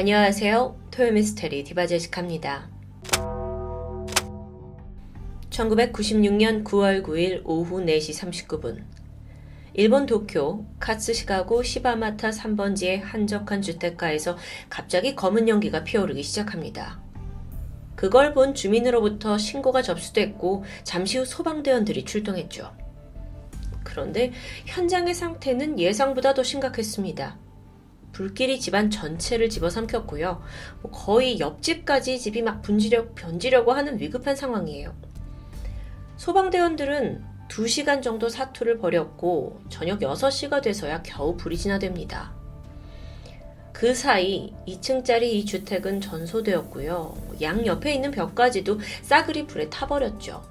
안녕하세요. 토요미스테리 디바제시카입니다. 1996년 9월 9일 오후 4시 39분. 일본 도쿄 카츠시가구 시바마타 3번지의 한적한 주택가에서 갑자기 검은 연기가 피어오르기 시작합니다. 그걸 본 주민으로부터 신고가 접수됐고 잠시 후 소방대원들이 출동했죠. 그런데 현장의 상태는 예상보다 더 심각했습니다. 불길이 집안 전체를 집어삼켰고요. 뭐 거의 옆집까지 집이 막 분지려, 변지려고 하는 위급한 상황이에요. 소방대원들은 2시간 정도 사투를 벌였고 저녁 6시가 돼서야 겨우 불이 진화됩니다. 그 사이 2층짜리 이 주택은 전소되었고요. 양 옆에 있는 벽까지도 싸그리 불에 타버렸죠.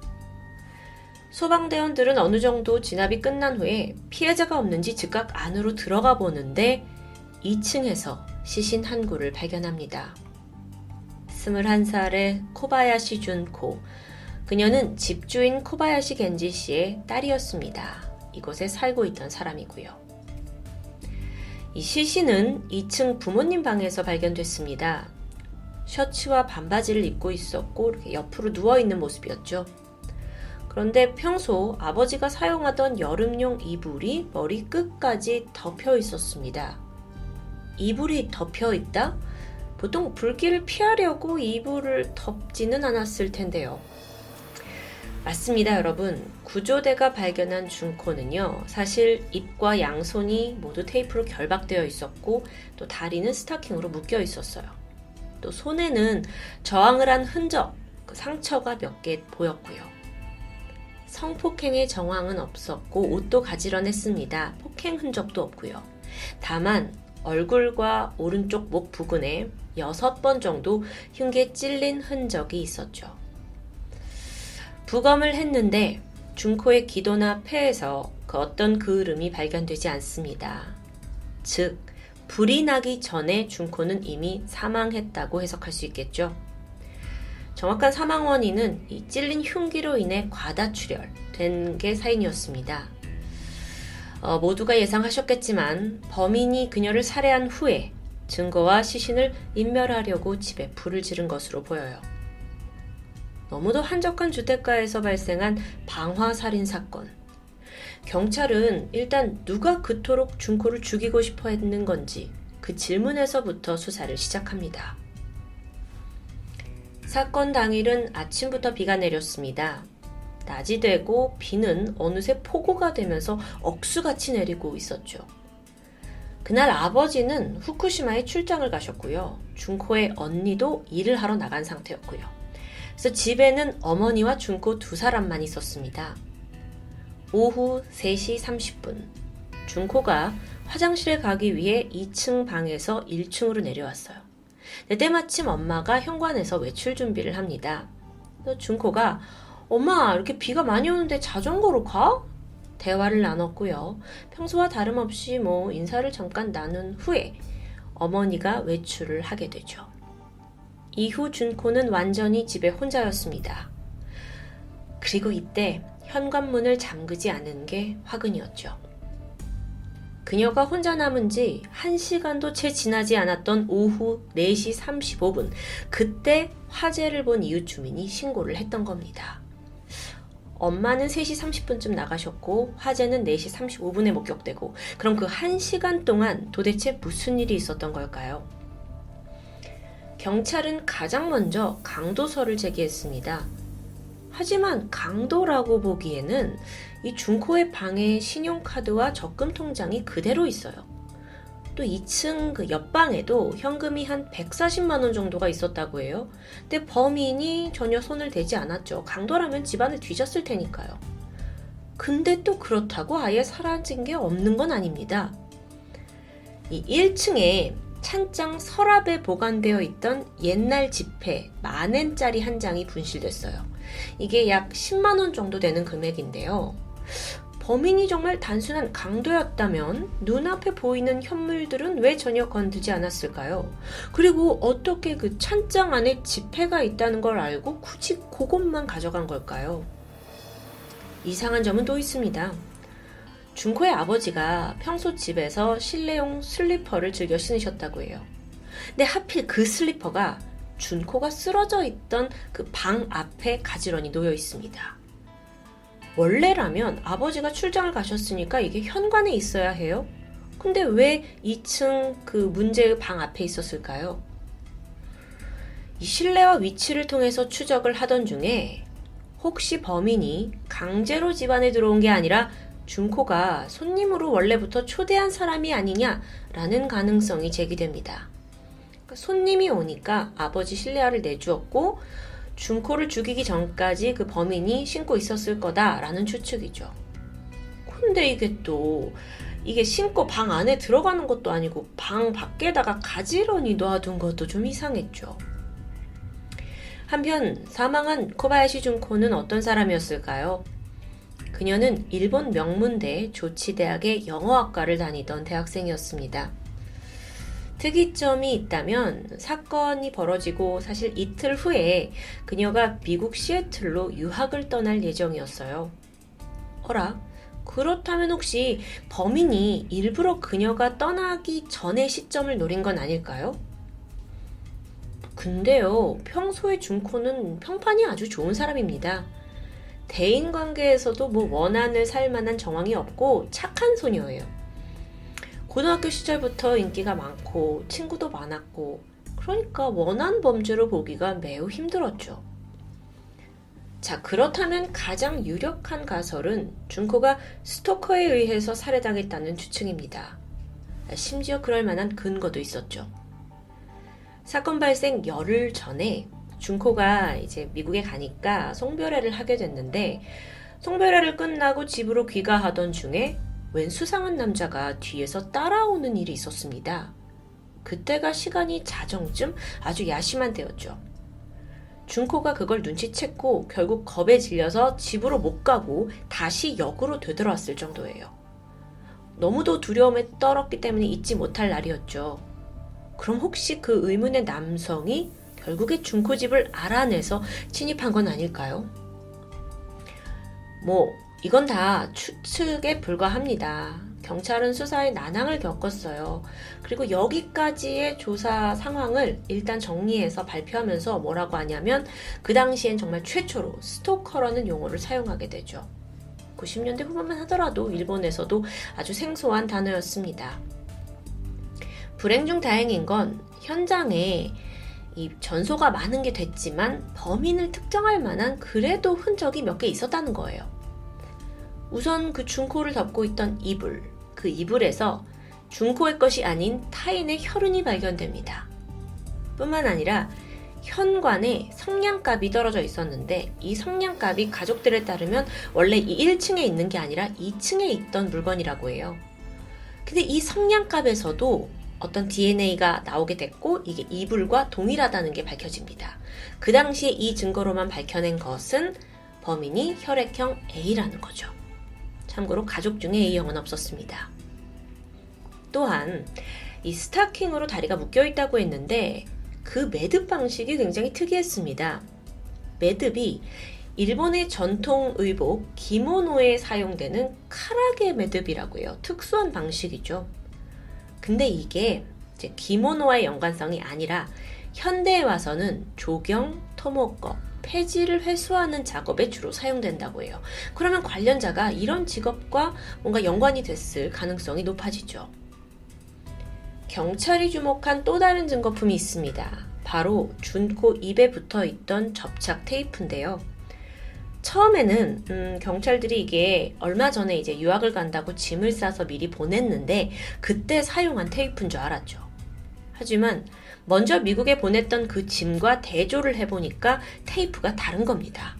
소방대원들은 어느 정도 진압이 끝난 후에 피해자가 없는지 즉각 안으로 들어가 보는데 2층에서 시신 한 구를 발견합니다. 21살의 코바야시 준코. 그녀는 집주인 코바야시 겐지 씨의 딸이었습니다. 이곳에 살고 있던 사람이고요. 이 시신은 2층 부모님 방에서 발견됐습니다. 셔츠와 반바지를 입고 있었고 옆으로 누워 있는 모습이었죠. 그런데 평소 아버지가 사용하던 여름용 이불이 머리 끝까지 덮여 있었습니다. 이불이 덮여 있다? 보통 불길을 피하려고 이불을 덮지는 않았을 텐데요. 맞습니다, 여러분. 구조대가 발견한 준코는요, 사실 입과 양손이 모두 테이프로 결박되어 있었고, 또 다리는 스타킹으로 묶여 있었어요. 또 손에는 저항을 한 흔적, 그 상처가 몇 개 보였고요. 성폭행의 정황은 없었고, 옷도 가지런했습니다. 폭행 흔적도 없고요. 다만, 얼굴과 오른쪽 목 부근에 6번 정도 흉기에 찔린 흔적이 있었죠. 부검을 했는데 중코의 기도나 폐에서 그 어떤 그을음이 발견되지 않습니다. 즉, 불이 나기 전에 중코는 이미 사망했다고 해석할 수 있겠죠. 정확한 사망 원인은 이 찔린 흉기로 인해 과다출혈 된 게 사인이었습니다. 어, 모두가 예상하셨겠지만 범인이 그녀를 살해한 후에 증거와 시신을 인멸하려고 집에 불을 지른 것으로 보여요. 너무도 한적한 주택가에서 발생한 방화살인 사건. 경찰은 일단 누가 그토록 준코를 죽이고 싶어 했는 건지 그 질문에서부터 수사를 시작합니다. 사건 당일은 아침부터 비가 내렸습니다. 낮이 되고 비는 어느새 폭우가 되면서 억수같이 내리고 있었죠. 그날 아버지는 후쿠시마에 출장을 가셨고요. 준코의 언니도 일을 하러 나간 상태였고요. 그래서 집에는 어머니와 준코 두 사람만 있었습니다. 오후 3시 30분, 준코가 화장실에 가기 위해 2층 방에서 1층으로 내려왔어요. 때마침 엄마가 현관에서 외출 준비를 합니다. 준코가 엄마 이렇게 비가 많이 오는데 자전거로 가? 대화를 나눴고요. 평소와 다름없이 뭐 인사를 잠깐 나눈 후에 어머니가 외출을 하게 되죠. 이후 준코는 완전히 집에 혼자였습니다. 그리고 이때 현관문을 잠그지 않은 게 화근이었죠. 그녀가 혼자 남은 지 1시간도 채 지나지 않았던 오후 4시 35분, 그때 화재를 본 이웃 주민이 신고를 했던 겁니다. 엄마는 3시 30분쯤 나가셨고, 화재는 4시 35분에 목격되고, 그럼 그 1시간 동안 도대체 무슨 일이 있었던 걸까요? 경찰은 가장 먼저 강도설을 제기했습니다. 하지만 강도라고 보기에는 이 중코의 방에 신용카드와 적금 통장이 그대로 있어요. 또 2층 그 옆방에도 현금이 한 140만 원 정도가 있었다고 해요. 근데 범인이 전혀 손을 대지 않았죠. 강도라면 집안을 뒤졌을 테니까요. 근데 또 그렇다고 아예 사라진 게 없는 건 아닙니다. 이 1층에 찬장 서랍에 보관되어 있던 옛날 지폐 만 엔짜리 한 장이 분실됐어요. 이게 약 10만 원 정도 되는 금액인데요. 범인이 정말 단순한 강도였다면 눈앞에 보이는 현물들은 왜 전혀 건드지 않았을까요? 그리고 어떻게 그 찬장 안에 지폐가 있다는 걸 알고 굳이 그것만 가져간 걸까요? 이상한 점은 또 있습니다. 준코의 아버지가 평소 집에서 실내용 슬리퍼를 즐겨 신으셨다고 해요. 근데 하필 그 슬리퍼가 준코가 쓰러져 있던 그 방 앞에 가지런히 놓여 있습니다. 원래라면 아버지가 출장을 가셨으니까 이게 현관에 있어야 해요. 근데 왜 2층 그 문제의 방 앞에 있었을까요? 이 실내와 위치를 통해서 추적을 하던 중에 혹시 범인이 강제로 집안에 들어온 게 아니라 준코가 손님으로 원래부터 초대한 사람이 아니냐라는 가능성이 제기됩니다. 그러니까 손님이 오니까 아버지 실내화를 내주었고 준코를 죽이기 전까지 그 범인이 신고 있었을 거다라는 추측이죠. 근데 이게 또 이게 신고 방 안에 들어가는 것도 아니고 방 밖에다가 가지런히 놔둔 것도 좀 이상했죠. 한편 사망한 코바야시 준코는 어떤 사람이었을까요? 그녀는 일본 명문대 조치대학의 영어학과를 다니던 대학생이었습니다. 특이점이 있다면 사건이 벌어지고 사실 이틀 후에 그녀가 미국 시애틀로 유학을 떠날 예정이었어요. 어라? 그렇다면 혹시 범인이 일부러 그녀가 떠나기 전의 시점을 노린 건 아닐까요? 근데요, 평소에 준코는 평판이 아주 좋은 사람입니다. 대인 관계에서도 뭐 원한을 살 만한 정황이 없고 착한 소녀예요. 고등학교 시절부터 인기가 많고 친구도 많았고 그러니까 원한 범죄로 보기가 매우 힘들었죠. 자, 그렇다면 가장 유력한 가설은 준코가 스토커에 의해서 살해당했다는 추측입니다. 심지어 그럴 만한 근거도 있었죠. 사건 발생 열흘 전에 준코가 이제 미국에 가니까 송별회를 하게 됐는데 송별회를 끝나고 집으로 귀가하던 중에 웬 수상한 남자가 뒤에서 따라오는 일이 있었습니다. 그때가 시간이 자정쯤 아주 야심한 때였죠. 준코가 그걸 눈치챘고 결국 겁에 질려서 집으로 못 가고 다시 역으로 되돌아왔을 정도예요. 너무도 두려움에 떨었기 때문에 잊지 못할 날이었죠. 그럼 혹시 그 의문의 남성이 결국에 중코집을 알아내서 침입한 건 아닐까요? 뭐, 이건 다 추측에 불과합니다. 경찰은 수사에 난항을 겪었어요. 그리고 여기까지의 조사 상황을 일단 정리해서 발표하면서 뭐라고 하냐면 그 당시엔 정말 최초로 스토커라는 용어를 사용하게 되죠. 90년대 후반만 하더라도 일본에서도 아주 생소한 단어였습니다. 불행 중 다행인 건 현장에 이 전소가 많은 게 됐지만 범인을 특정할 만한 그래도 흔적이 몇 개 있었다는 거예요. 우선 그 중코를 덮고 있던 이불, 그 이불에서 중코의 것이 아닌 타인의 혈흔이 발견됩니다. 뿐만 아니라 현관에 성냥갑이 떨어져 있었는데 이 성냥갑이 가족들에 따르면 원래 이 1층에 있는 게 아니라 2층에 있던 물건이라고 해요. 근데 이 성냥갑에서도 어떤 DNA가 나오게 됐고 이게 이불과 동일하다는 게 밝혀집니다. 그 당시에 이 증거로만 밝혀낸 것은 범인이 혈액형 A라는 거죠. 참고로 가족 중에 A형은 없었습니다. 또한 이 스타킹으로 다리가 묶여 있다고 했는데 그 매듭 방식이 굉장히 특이했습니다. 매듭이 일본의 전통 의복 기모노에 사용되는 카라게 매듭이라고 해요. 특수한 방식이죠. 근데 이게 기모노와의 연관성이 아니라 현대에 와서는 조경, 토목업, 폐지를 회수하는 작업에 주로 사용된다고 해요. 그러면 관련자가 이런 직업과 뭔가 연관이 됐을 가능성이 높아지죠. 경찰이 주목한 또 다른 증거품이 있습니다. 바로 준코 입에 붙어 있던 접착 테이프인데요. 처음에는 음, 경찰들이 이게 얼마 전에 이제 유학을 간다고 짐을 싸서 미리 보냈는데 그때 사용한 테이프인 줄 알았죠. 하지만 먼저 미국에 보냈던 그 짐과 대조를 해보니까 테이프가 다른 겁니다.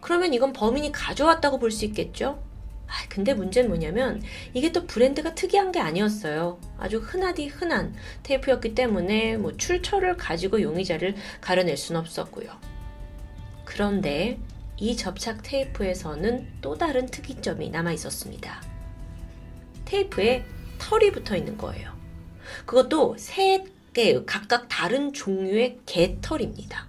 그러면 이건 범인이 가져왔다고 볼 수 있겠죠? 아, 근데 문제는 뭐냐면 이게 또 브랜드가 특이한 게 아니었어요. 아주 흔하디 흔한 테이프였기 때문에 뭐 출처를 가지고 용의자를 가려낼 수는 없었고요. 그런데 이 접착 테이프에서는 또 다른 특이점이 남아 있었습니다. 테이프에 털이 붙어 있는 거예요. 그것도 세 개, 각각 다른 종류의 개털입니다.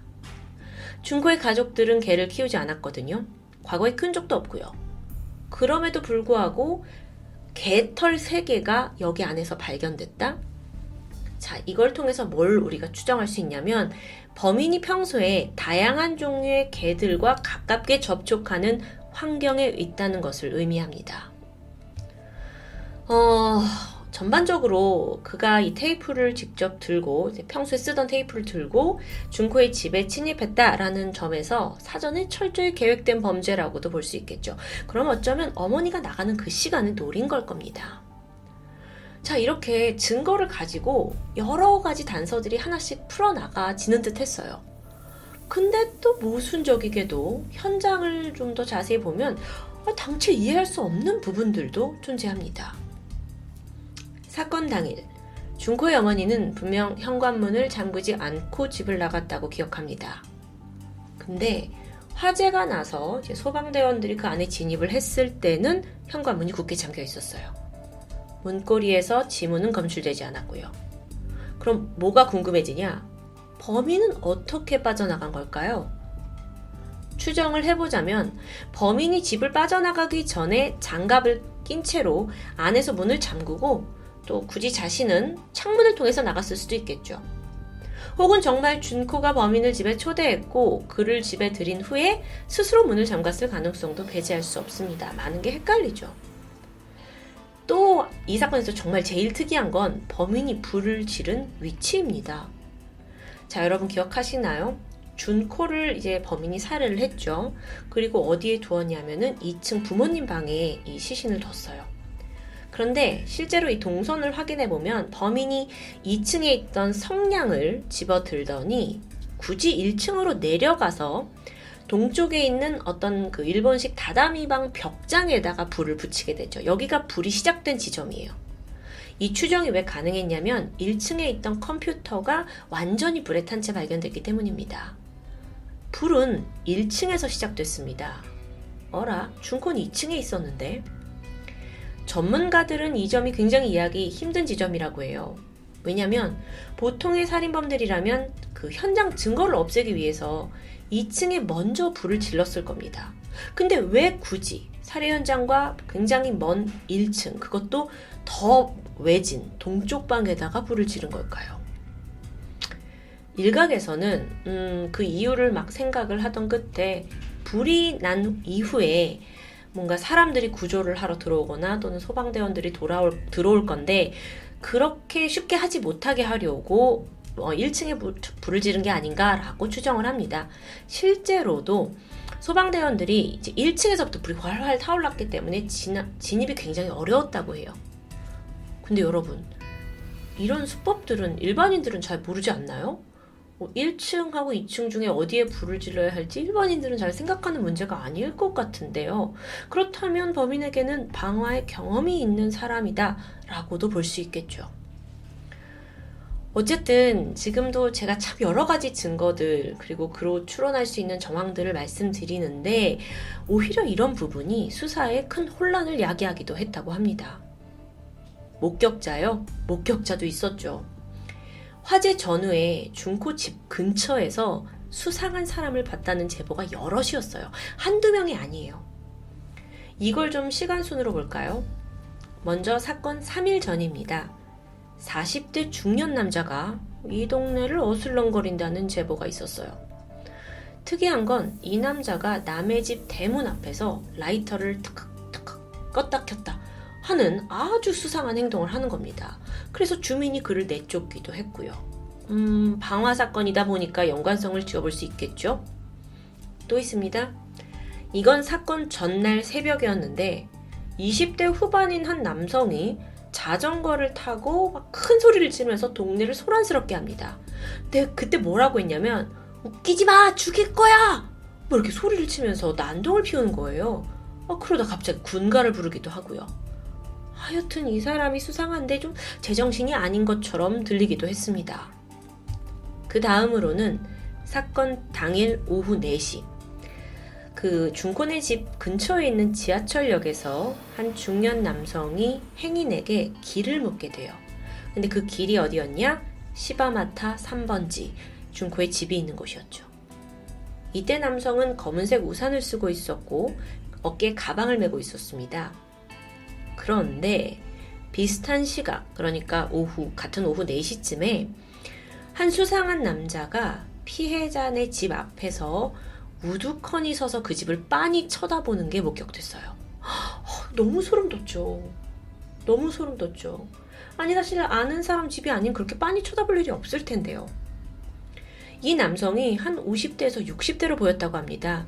중고의 가족들은 개를 키우지 않았거든요. 과거에 큰 적도 없고요. 그럼에도 불구하고 개털 3개가 여기 안에서 발견됐다? 자, 이걸 통해서 뭘 우리가 추정할 수 있냐면 범인이 평소에 다양한 종류의 개들과 가깝게 접촉하는 환경에 있다는 것을 의미합니다. 어, 전반적으로 그가 이 테이프를 직접 들고 평소에 쓰던 테이프를 들고 준코의 집에 침입했다라는 점에서 사전에 철저히 계획된 범죄라고도 볼 수 있겠죠. 그럼 어쩌면 어머니가 나가는 그 시간을 노린 걸 겁니다. 자, 이렇게 증거를 가지고 여러 가지 단서들이 하나씩 풀어나가지는 듯 했어요. 근데 또 모순적이게도 현장을 좀 더 자세히 보면 당최 이해할 수 없는 부분들도 존재합니다. 사건 당일, 준코의 어머니는 분명 현관문을 잠그지 않고 집을 나갔다고 기억합니다. 근데 화재가 나서 소방대원들이 그 안에 진입을 했을 때는 현관문이 굳게 잠겨 있었어요. 문고리에서 지문은 검출되지 않았고요. 그럼 뭐가 궁금해지냐? 범인은 어떻게 빠져나간 걸까요? 추정을 해보자면 범인이 집을 빠져나가기 전에 장갑을 낀 채로 안에서 문을 잠그고 또 굳이 자신은 창문을 통해서 나갔을 수도 있겠죠. 혹은 정말 준코가 범인을 집에 초대했고 그를 집에 들인 후에 스스로 문을 잠갔을 가능성도 배제할 수 없습니다. 많은 게 헷갈리죠. 또 이 사건에서 정말 제일 특이한 건 범인이 불을 지른 위치입니다. 자, 여러분 기억하시나요? 준코를 이제 범인이 살해를 했죠. 그리고 어디에 두었냐면은 2층 부모님 방에 이 시신을 뒀어요. 그런데 실제로 이 동선을 확인해 보면 범인이 2층에 있던 성냥을 집어 들더니 굳이 1층으로 내려가서 동쪽에 있는 어떤 그 일본식 다다미방 벽장에다가 불을 붙이게 되죠. 여기가 불이 시작된 지점이에요. 이 추정이 왜 가능했냐면 1층에 있던 컴퓨터가 완전히 불에 탄 채 발견됐기 때문입니다. 불은 1층에서 시작됐습니다. 어라, 중콘 2층에 있었는데 전문가들은 이 점이 굉장히 이해하기 힘든 지점이라고 해요. 왜냐면 보통의 살인범들이라면 그 현장 증거를 없애기 위해서 2층에 먼저 불을 질렀을 겁니다. 근데 왜 굳이 살해 현장과 굉장히 먼 1층, 그것도 더 외진 동쪽 방에다가 불을 지른 걸까요? 일각에서는 음, 그 이유를 막 생각을 하던 끝에 불이 난 이후에 뭔가 사람들이 구조를 하러 들어오거나 또는 소방대원들이 돌아올, 들어올 건데 그렇게 쉽게 하지 못하게 하려고 어, 1층에 불, 불을 지른 게 아닌가라고 추정을 합니다. 실제로도 소방대원들이 이제 1층에서부터 불이 활활 타올랐기 때문에 진압, 진입이 굉장히 어려웠다고 해요. 근데 여러분, 이런 수법들은 일반인들은 잘 모르지 않나요? 1층하고 뭐 2층 중에 어디에 불을 질러야 할지 일반인들은 잘 생각하는 문제가 아닐 것 같은데요. 그렇다면 범인에게는 방화의 경험이 있는 사람이다 라고도 볼 수 있겠죠. 어쨌든 지금도 제가 참 여러 가지 증거들 그리고 그로 추론할 수 있는 정황들을 말씀드리는데 오히려 이런 부분이 수사에 큰 혼란을 야기하기도 했다고 합니다. 목격자요? 목격자도 있었죠. 화재 전후에 중코 집 근처에서 수상한 사람을 봤다는 제보가 여럿이었어요. 한두 명이 아니에요. 이걸 좀 시간순으로 볼까요? 먼저 사건 3일 전입니다. 40대 중년 남자가 이 동네를 어슬렁거린다는 제보가 있었어요. 특이한 건 이 남자가 남의 집 대문 앞에서 라이터를 탁탁 껐다 켰다 하는 아주 수상한 행동을 하는 겁니다. 그래서 주민이 그를 내쫓기도 했고요. 음, 방화 사건이다 보니까 연관성을 지어볼 수 있겠죠? 또 있습니다. 이건 사건 전날 새벽이었는데 20대 후반인 한 남성이 자전거를 타고 막 큰 소리를 지르면서 동네를 소란스럽게 합니다. 근데 그때 뭐라고 했냐면 웃기지 마 죽일 거야 뭐 이렇게 소리를 치면서 난동을 피우는 거예요. 어, 그러다 갑자기 군가를 부르기도 하고요. 하여튼 이 사람이 수상한데 좀 제정신이 아닌 것처럼 들리기도 했습니다. 그 다음으로는 사건 당일 오후 4시. 그 중콘의 집 근처에 있는 지하철역에서 한 중년 남성이 행인에게 길을 묻게 돼요. 근데 그 길이 어디였냐? 시바마타 3번지, 중코의 집이 있는 곳이었죠. 이때 남성은 검은색 우산을 쓰고 있었고 어깨에 가방을 메고 있었습니다. 그런데 비슷한 시각, 그러니까 오후, 같은 오후 4시쯤에 한 수상한 남자가 피해자네 집 앞에서 우두커니 서서 그 집을 빤히 쳐다보는 게 목격됐어요. 너무 소름 돋죠. 너무 소름 돋죠. 아니, 사실 아는 사람 집이 아닌 그렇게 빤히 쳐다볼 일이 없을 텐데요. 이 남성이 한 50대에서 60대로 보였다고 합니다.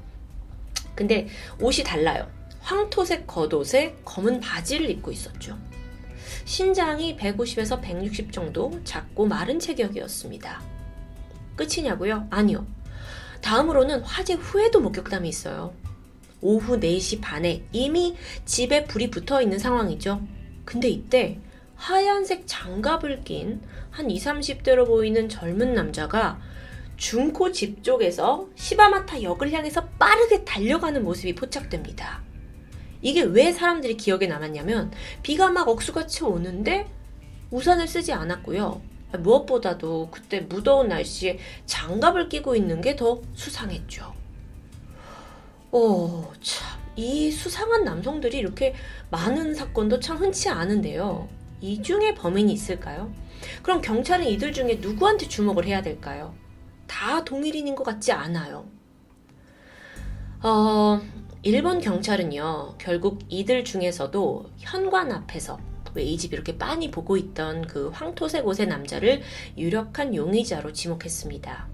근데 옷이 달라요. 황토색 겉옷에 검은 바지를 입고 있었죠. 신장이 150에서 160 정도 작고 마른 체격이었습니다. 끝이냐고요? 아니요. 다음으로는 화재 후에도 목격담이 있어요. 오후 4시 반에 이미 집에 불이 붙어 있는 상황이죠. 근데 이때 하얀색 장갑을 낀 한 20, 30대로 보이는 젊은 남자가 중코 집 쪽에서 시바마타 역을 향해서 빠르게 달려가는 모습이 포착됩니다. 이게 왜 사람들이 기억에 남았냐면 비가 막 억수같이 오는데 우산을 쓰지 않았고요. 무엇보다도 그때 무더운 날씨에 장갑을 끼고 있는 게 더 수상했죠. 오, 참. 이 수상한 남성들이 이렇게 많은 사건도 참 흔치 않은데요. 이 중에 범인이 있을까요? 그럼 경찰은 이들 중에 누구한테 주목을 해야 될까요? 다 동일인인 것 같지 않아요. 어, 일본 경찰은요, 결국 이들 중에서도 현관 앞에서 왜 이 집 이렇게 빤히 보고 있던 그 황토색 옷의 남자를 유력한 용의자로 지목했습니다.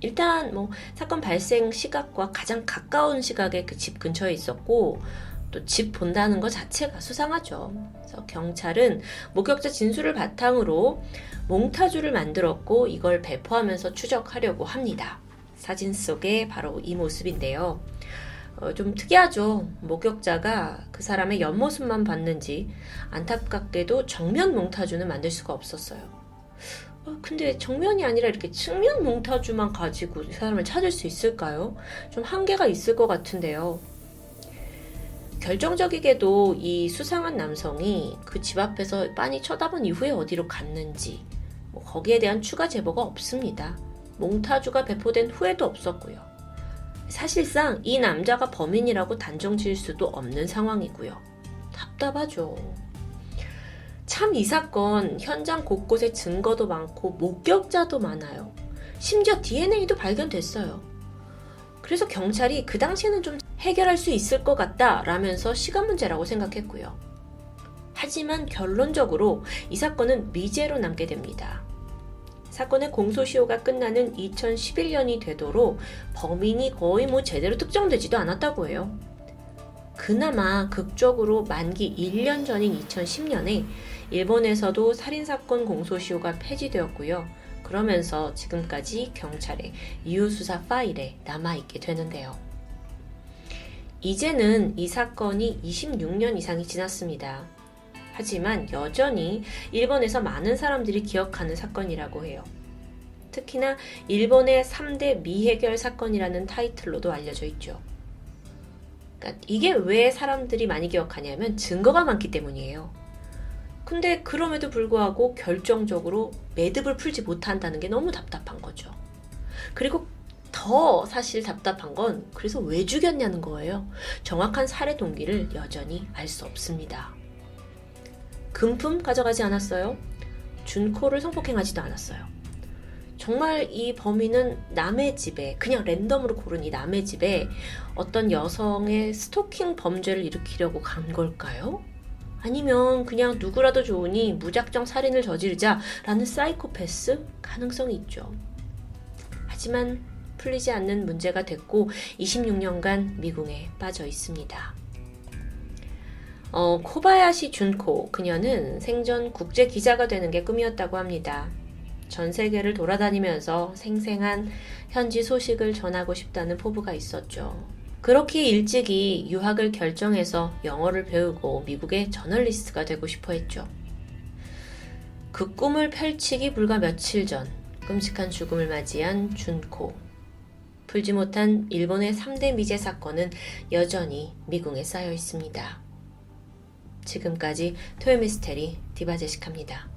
일단 뭐 사건 발생 시각과 가장 가까운 시각에 그 집 근처에 있었고 또 집 본다는 것 자체가 수상하죠. 그래서 경찰은 목격자 진술을 바탕으로 몽타주를 만들었고 이걸 배포하면서 추적하려고 합니다. 사진 속에 바로 이 모습인데요. 어, 좀 특이하죠. 목격자가 그 사람의 옆모습만 봤는지 안타깝게도 정면 몽타주는 만들 수가 없었어요. 어, 근데 정면이 아니라 이렇게 측면 몽타주만 가지고 이 사람을 찾을 수 있을까요? 좀 한계가 있을 것 같은데요. 결정적이게도 이 수상한 남성이 그 집 앞에서 빤히 쳐다본 이후에 어디로 갔는지 뭐 거기에 대한 추가 제보가 없습니다. 몽타주가 배포된 후에도 없었고요. 사실상 이 남자가 범인이라고 단정 지을 수도 없는 상황이고요. 답답하죠. 참 이 사건 현장 곳곳에 증거도 많고 목격자도 많아요. 심지어 DNA도 발견됐어요. 그래서 경찰이 그 당시에는 좀 해결할 수 있을 것 같다 라면서 시간 문제라고 생각했고요. 하지만 결론적으로 이 사건은 미제로 남게 됩니다. 사건의 공소시효가 끝나는 2011년이 되도록 범인이 거의 뭐 제대로 특정되지도 않았다고 해요. 그나마 극적으로 만기 1년 전인 2010년에 일본에서도 살인사건 공소시효가 폐지되었고요. 그러면서 지금까지 경찰의 이유수사 파일에 남아있게 되는데요. 이제는 이 사건이 26년 이상이 지났습니다. 하지만 여전히 일본에서 많은 사람들이 기억하는 사건이라고 해요. 특히나 일본의 3대 미해결 사건이라는 타이틀로도 알려져 있죠. 그러니까 이게 왜 사람들이 많이 기억하냐면 증거가 많기 때문이에요. 근데 그럼에도 불구하고 결정적으로 매듭을 풀지 못한다는 게 너무 답답한 거죠. 그리고 더 사실 답답한 건 그래서 왜 죽였냐는 거예요. 정확한 살해 동기를 여전히 알 수 없습니다. 금품 가져가지 않았어요. 준코를 성폭행하지도 않았어요. 정말 이 범인은 남의 집에 그냥 랜덤으로 고른 이 남의 집에 어떤 여성의 스토킹 범죄를 일으키려고 간 걸까요? 아니면 그냥 누구라도 좋으니 무작정 살인을 저지르자라는 사이코패스 가능성이 있죠. 하지만 풀리지 않는 문제가 됐고 26년간 미궁에 빠져 있습니다. 어, 코바야시 준코 그녀는 생전 국제 기자가 되는 게 꿈이었다고 합니다. 전 세계를 돌아다니면서 생생한 현지 소식을 전하고 싶다는 포부가 있었죠. 그렇게 일찍이 유학을 결정해서 영어를 배우고 미국의 저널리스트가 되고 싶어 했죠. 그 꿈을 펼치기 불과 며칠 전 끔찍한 죽음을 맞이한 준코. 풀지 못한 일본의 3대 미제 사건은 여전히 미궁에 쌓여 있습니다. 지금까지 토요미스테리 디바제식합니다.